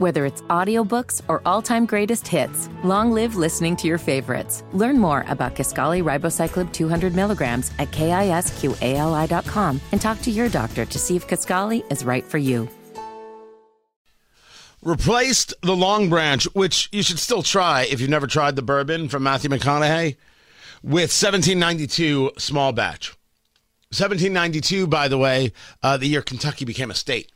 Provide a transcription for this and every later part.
Whether it's audiobooks or all-time greatest hits, long live listening to your favorites. Learn more about Kisqali Ribociclib 200 milligrams at kisqali.com and talk to your doctor to see if Kisqali is right for you. Replaced the Longbranch, which you should still try if you've never tried the bourbon from Matthew McConaughey, with 1792 small batch. 1792, by the way, uh, the year Kentucky became a state.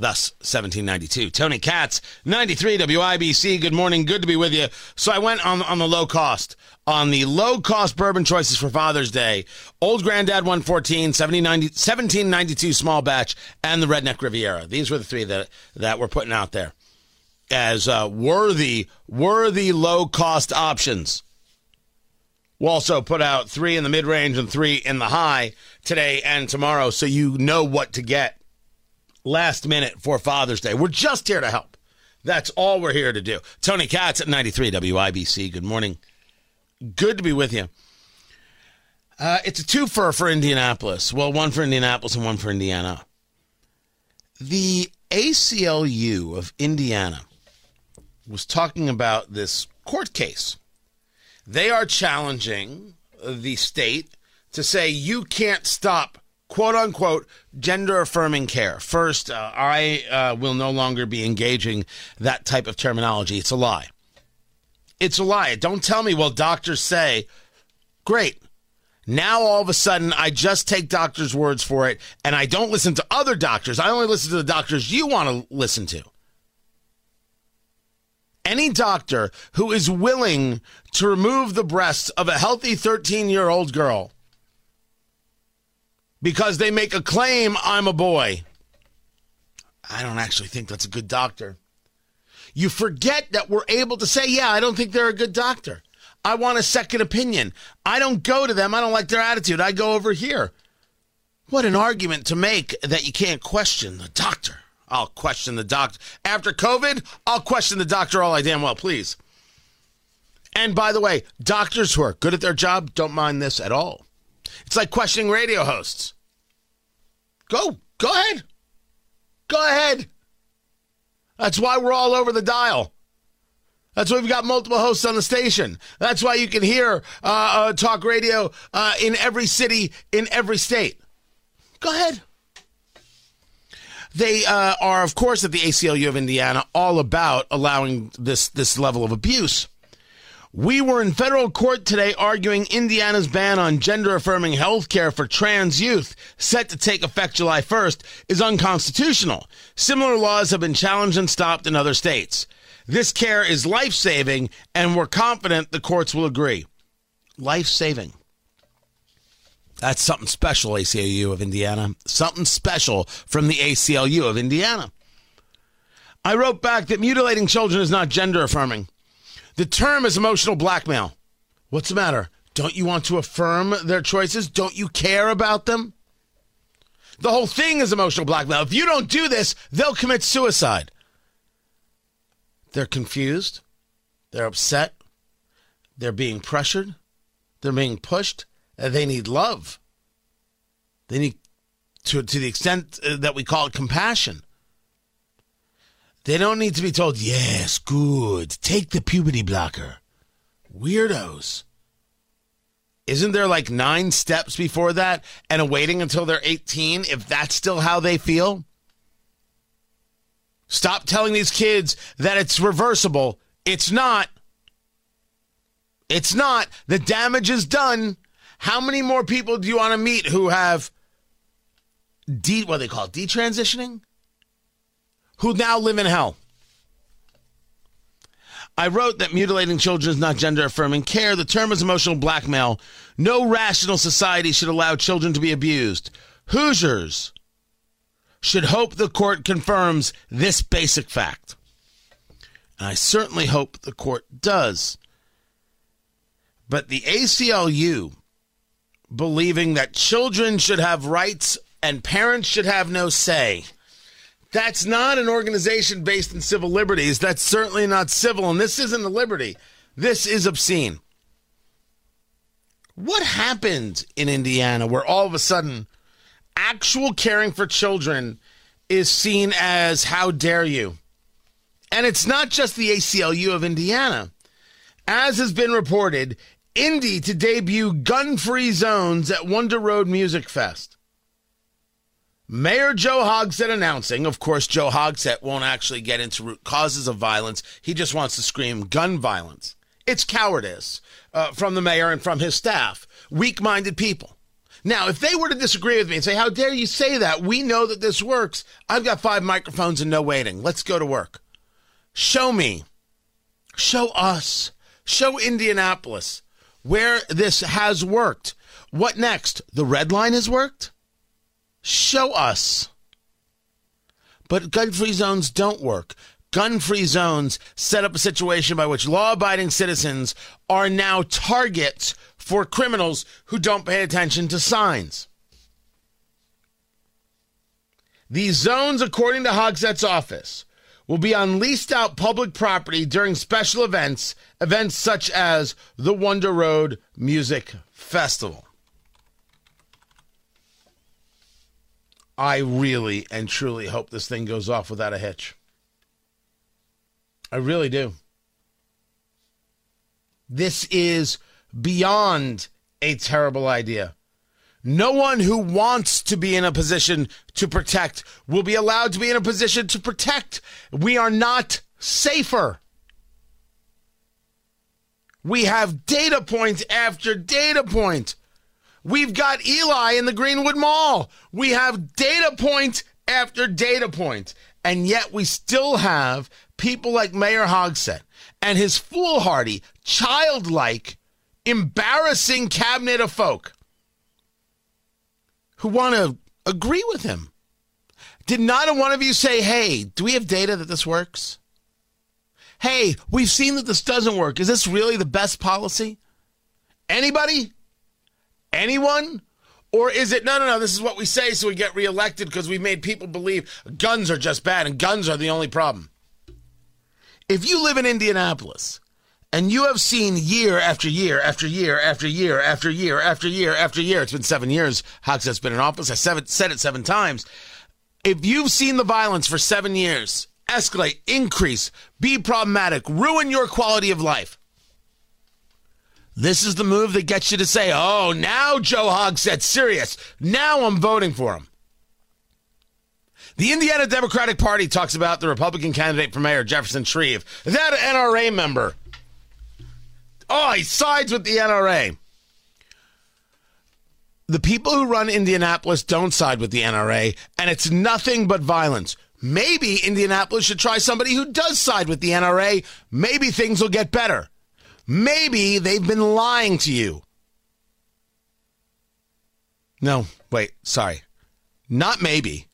Thus, 1792. Tony Katz, 93 WIBC. Good morning. Good to be with you. So I went on, on the low cost, on the low cost bourbon choices for Father's Day. Old Granddad 114, 1792 small batch, and the Redneck Riviera. These were the three that, that we're putting out there as uh, worthy, worthy low cost options. We'll also put out three in the mid range and three in the high today and tomorrow so you know what to get last minute for Father's Day. We're just here to help. That's all we're here to do. Tony Katz at 93 WIBC. Good morning. Good to be with you. Uh, it's a twofer for Indianapolis. Well, one for Indianapolis and one for Indiana. The ACLU of Indiana was talking about this court case. They are challenging the state to say you can't stop quote unquote gender affirming care. First, uh, I uh, will no longer be engaging that type of terminology. It's a lie. It's a lie. Don't tell me, well, doctors say, great. Now all of a sudden, I just take doctors' words for it and I don't listen to other doctors. I only listen to the doctors you want to listen to. Any doctor who is willing to remove the breasts of a healthy 13 year old girl because they make a claim I'm a boy. I don't actually think that's a good doctor. You forget that we're able to say, yeah, I don't think they're a good doctor. I want a second opinion. I don't go to them. I don't like their attitude. I go over here. What an argument to make that you can't question the doctor. I'll question the doctor. After COVID, I'll question the doctor all I damn well please. And by the way, doctors who are good at their job don't mind this at all. It's like questioning radio hosts. Go, go ahead. Go ahead. That's why we're all over the dial. That's why we've got multiple hosts on the station. That's why you can hear uh, uh, talk radio uh, in every city, in every state. Go ahead. They uh, are, of course, at the ACLU of Indiana, all about allowing this this level of abuse. We were in federal court today arguing Indiana's ban on gender affirming health care for trans youth, set to take effect July 1st, is unconstitutional. Similar laws have been challenged and stopped in other states. This care is life saving, and we're confident the courts will agree. Life saving. That's something special, ACLU of Indiana. Something special from the ACLU of Indiana. I wrote back that mutilating children is not gender affirming. The term is emotional blackmail. What's the matter? Don't you want to affirm their choices? Don't you care about them? The whole thing is emotional blackmail. If you don't do this, they'll commit suicide. They're confused. They're upset. They're being pressured. They're being pushed. They need love. They need, to, to the extent uh, that we call it compassion. They don't need to be told, yes, good, take the puberty blocker. Weirdos. Isn't there like nine steps before that and a waiting until they're 18 if that's still how they feel? Stop telling these kids that it's reversible. It's not. It's not. The damage is done. How many more people do you want to meet who have de what do they call it? Detransitioning? Who now live in hell. I wrote that mutilating children is not gender affirming care. The term is emotional blackmail. No rational society should allow children to be abused. Hoosiers should hope the court confirms this basic fact. And I certainly hope the court does. But the ACLU believing that children should have rights and parents should have no say that's not an organization based in civil liberties. That's certainly not civil. And this isn't a liberty. This is obscene. What happened in Indiana where all of a sudden actual caring for children is seen as how dare you? And it's not just the ACLU of Indiana. As has been reported, Indy to debut gun free zones at WonderRoad Music Fest. Mayor Joe Hogsett announcing, of course, Joe Hogsett won't actually get into root causes of violence. He just wants to scream gun violence. It's cowardice uh, from the mayor and from his staff, weak minded people. Now, if they were to disagree with me and say, How dare you say that? We know that this works. I've got five microphones and no waiting. Let's go to work. Show me, show us, show Indianapolis where this has worked. What next? The red line has worked? Show us. But gun free zones don't work. Gun free zones set up a situation by which law abiding citizens are now targets for criminals who don't pay attention to signs. These zones, according to Hogsett's office, will be on leased out public property during special events, events such as the WonderRoad Music Festival. I really and truly hope this thing goes off without a hitch. I really do. This is beyond a terrible idea. No one who wants to be in a position to protect will be allowed to be in a position to protect. We are not safer. We have data point after data point. We've got Eli in the Greenwood Mall. We have data point after data point. And yet we still have people like Mayor Hogsett and his foolhardy, childlike, embarrassing cabinet of folk who want to agree with him. Did not a one of you say, hey, do we have data that this works? Hey, we've seen that this doesn't work. Is this really the best policy? Anybody? Anyone? Or is it, no, no, no, this is what we say so we get reelected because we've made people believe guns are just bad and guns are the only problem? If you live in Indianapolis and you have seen year after year after year after year after year after year after year, it's been seven years, Hogsett has been in office, I said it seven times. If you've seen the violence for seven years escalate, increase, be problematic, ruin your quality of life, this is the move that gets you to say, oh, now Joe Hogsett serious. Now I'm voting for him. The Indiana Democratic Party talks about the Republican candidate for mayor, Jefferson Shreve. That NRA member. Oh, he sides with the NRA. The people who run Indianapolis don't side with the NRA, and it's nothing but violence. Maybe Indianapolis should try somebody who does side with the NRA. Maybe things will get better. Maybe they've been lying to you. No, wait, sorry. Not maybe.